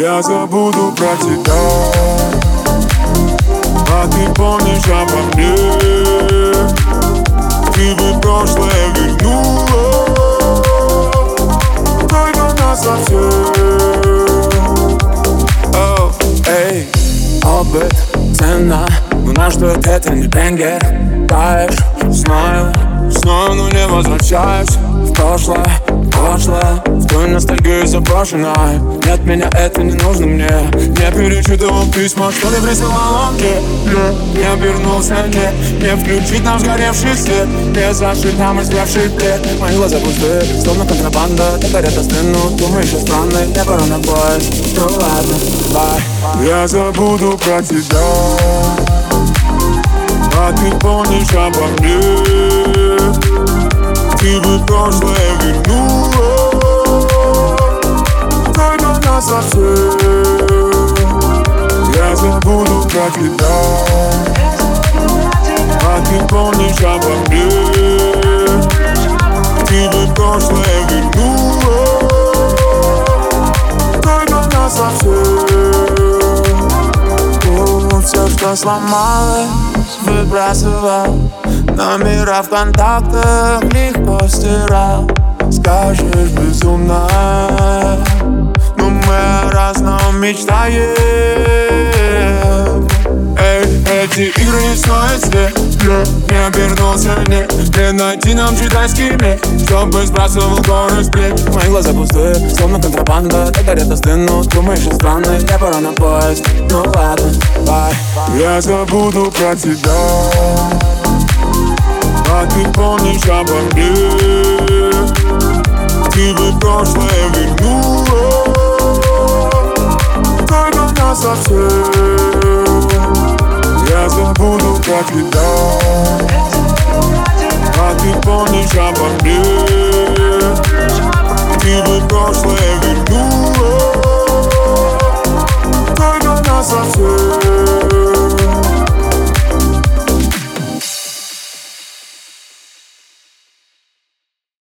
Я забуду про тебя А ты помнишь обо мне опыт, цена Но наш дуэт это не бенгер. Таешь, знаю, знаю, но не возвращаюсь В прошлое прошлое В твою ностальгию заброшенной Нет, меня это не нужно мне. Не перечитывал письма, что ты присылал он мне Не обернулся, не Не включить нам сгоревший свет. Не зашить нам изгоревший плед. Мои глаза пустые, словно контрабанда. Ты горят остынут, думаешь, что странный Не пора на поезд, ну ладно, бай. Я забуду про тебя. А ты помнишь обо мне? Ты бы прошлое вернула тебя А ты помнишь обо мне Ты бы прошлое вернула Только нас совсем Все, что сломалось, выбрасывал Номера контактах легко стирал Скажешь безумно Но мы о разном мечтаем эти игры не стоят свет Не обернулся, не Не найти нам китайский меч Чтобы сбрасывал горы сплет Мои глаза пустые, словно контрабанда. Ты горят остынут, думаешь, что странный Я пора на поезд, ну ладно, бай Я забуду про тебя. А ты помнишь обо мне? Ты бы прошлое вернула. Только нас совсем Я забуду про тебя А ты помнишь обо мне